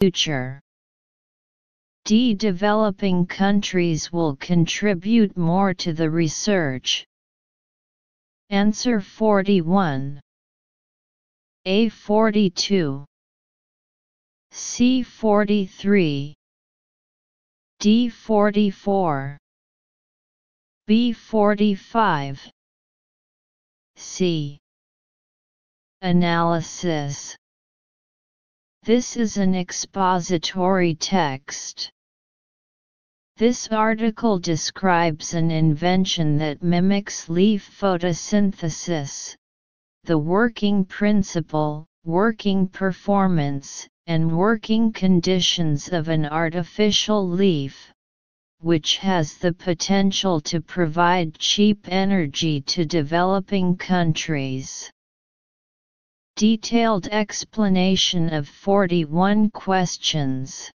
future. D. Developing countries will contribute more to the research. Answer 41. A 42. C 43. D 44. B 45. C. Analysis This is an expository text. This article describes an invention that mimics leaf photosynthesis. The working principle, working performance, and working conditions of an artificial leaf, which has the potential to provide cheap energy to developing countries. Detailed explanation of 41 questions.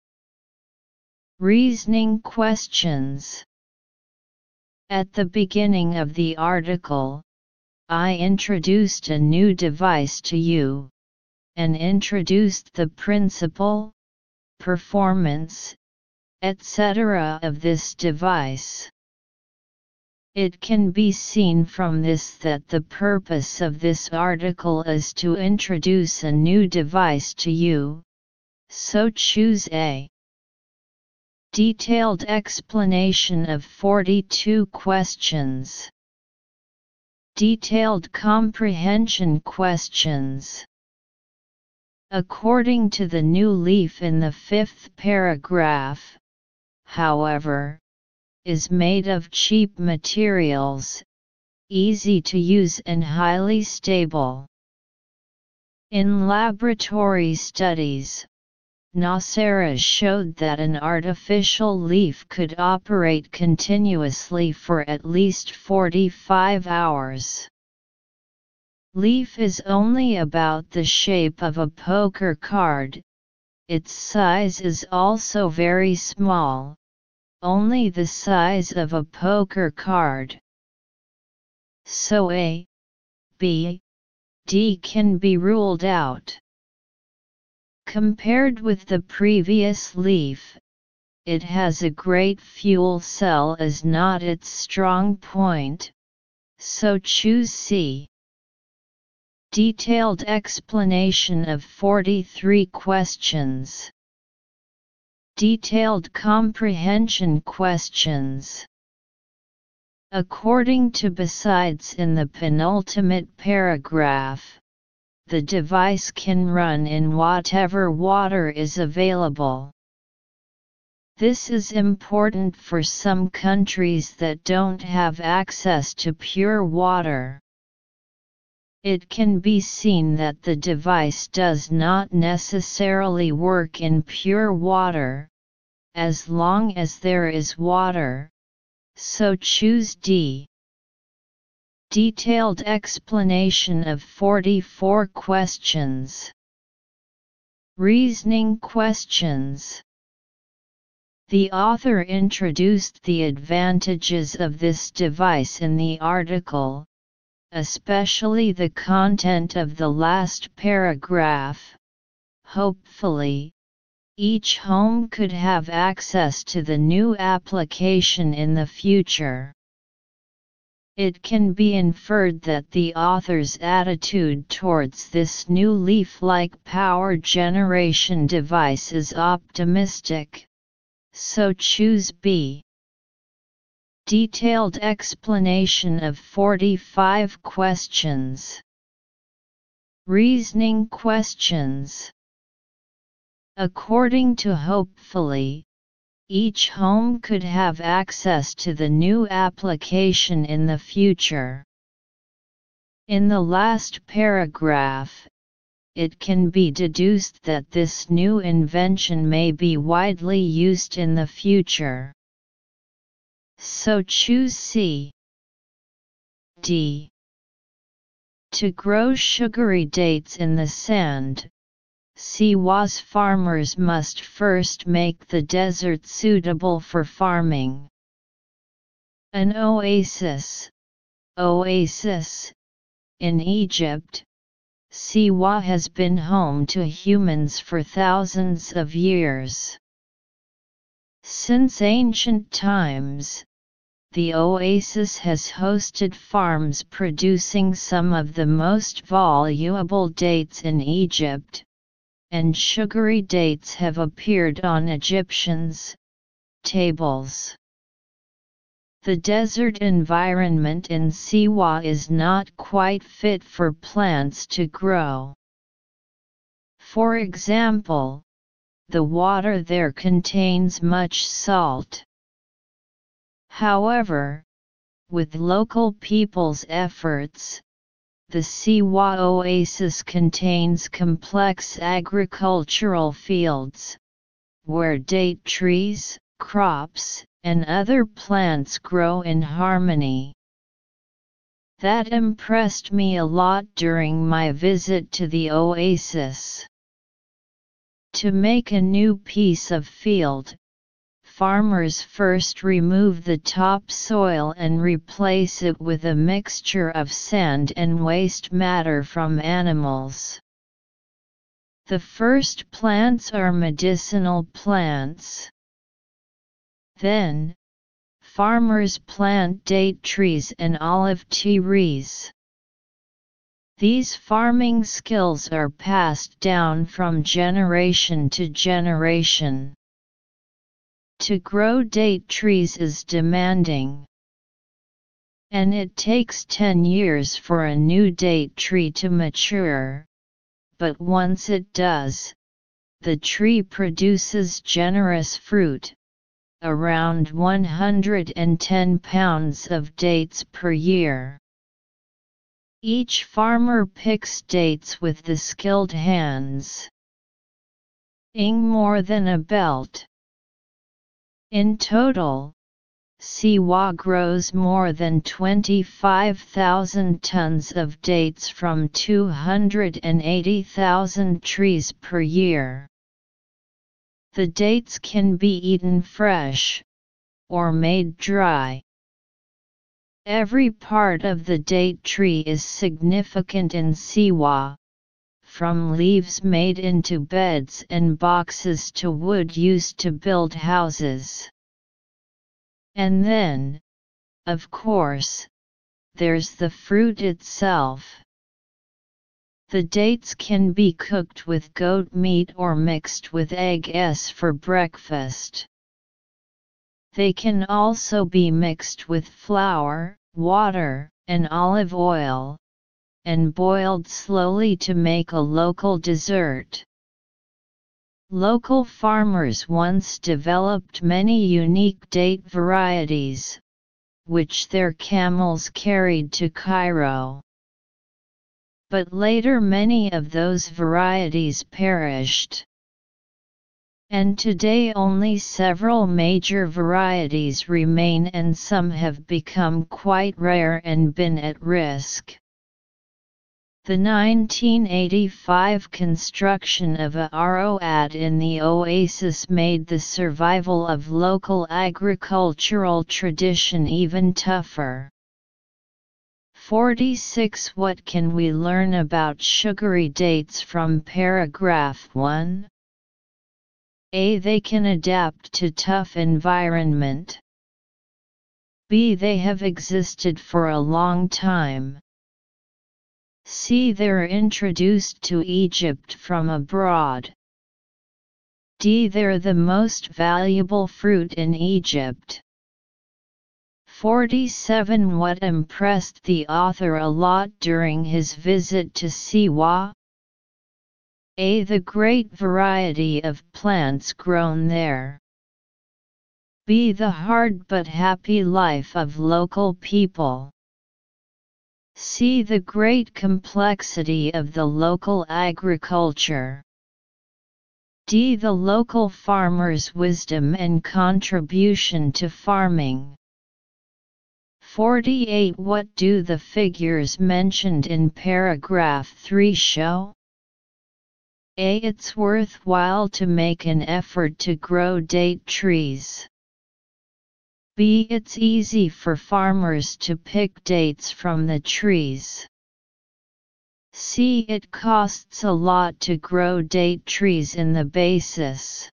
Reasoning questions. At the beginning of the article, I introduced a new device to you, and introduced the principle, performance, etc. of this device. It can be seen from this that the purpose of this article is to introduce a new device to you, so choose A. Detailed explanation of 42 questions. Detailed comprehension questions. According to the new leaf in the fifth paragraph, however, is made of cheap materials, easy to use and highly stable. In laboratory studies, Nocera showed that an artificial leaf could operate continuously for at least 45 hours. Leaf is only about the shape of a poker card, its size is also very small, only the size of a poker card. So A, B, D can be ruled out. Compared with the previous leaf, it has a great fuel cell as not its strong point, so choose C. Detailed explanation of 43 questions. Detailed comprehension questions. According to besides in the penultimate paragraph, the device can run in whatever water is available. This is important for some countries that don't have access to pure water. It can be seen that the device does not necessarily work in pure water, as long as there is water, so choose D. Detailed explanation of 44 questions. Reasoning questions. The author introduced the advantages of this device in the article, especially the content of the last paragraph. Hopefully, each home could have access to the new application in the future. It can be inferred that the author's attitude towards this new leaf-like power generation device is optimistic, so choose B. Detailed explanation of 45 questions. Reasoning questions. According to Hopefully, each home could have access to the new application in the future. In the last paragraph, it can be deduced that this new invention may be widely used in the future. So choose C. D. To grow sugary dates in the sand, Siwa's farmers must first make the desert suitable for farming. An oasis, oasis, in Egypt, Siwa has been home to humans for thousands of years. Since ancient times, the oasis has hosted farms producing some of the most valuable dates in Egypt, and sugary dates have appeared on Egyptians' tables. The desert environment in Siwa is not quite fit for plants to grow. For example, the water there contains much salt. However, with local people's efforts, the Siwa oasis contains complex agricultural fields, where date trees, crops, and other plants grow in harmony. That impressed me a lot during my visit to the oasis. To make a new piece of field, farmers first remove the topsoil and replace it with a mixture of sand and waste matter from animals. The first plants are medicinal plants. Then, farmers plant date trees and olive trees. These farming skills are passed down from generation to generation. To grow date trees is demanding. And it takes 10 years for a new date tree to mature, but once it does, the tree produces generous fruit, around 110 pounds of dates per year. Each farmer picks dates with the skilled hands. Ing more than a belt. In total, Siwa grows more than 25,000 tons of dates from 280,000 trees per year. The dates can be eaten fresh, or made dry. Every part of the date tree is significant in Siwa, from leaves made into beds and boxes to wood used to build houses. And then, of course, there's the fruit itself. The dates can be cooked with goat meat or mixed with egg s for breakfast. They can also be mixed with flour, water, and olive oil, and boiled slowly to make a local dessert. Local farmers once developed many unique date varieties, which their camels carried to Cairo but later many of those varieties perished. And today only several major varieties remain and some have become quite rare and been at risk. The 1985 construction of a ROAD in the oasis made the survival of local agricultural tradition even tougher. 46 What can we learn about sugary dates from paragraph 1? A. They can adapt to tough environment. B. They have existed for a long time. C. They're introduced to Egypt from abroad. D. They're the most valuable fruit in Egypt. 47 What impressed the author a lot during his visit to Siwa? A. The great variety of plants grown there. B. The hard but happy life of local people. C. The great complexity of the local agriculture. D. The local farmer's wisdom and contribution to farming. 48 What do the figures mentioned in paragraph 3 show? A. It's worthwhile to make an effort to grow date trees. B. It's easy for farmers to pick dates from the trees. See it costs a lot to grow date trees in the basis.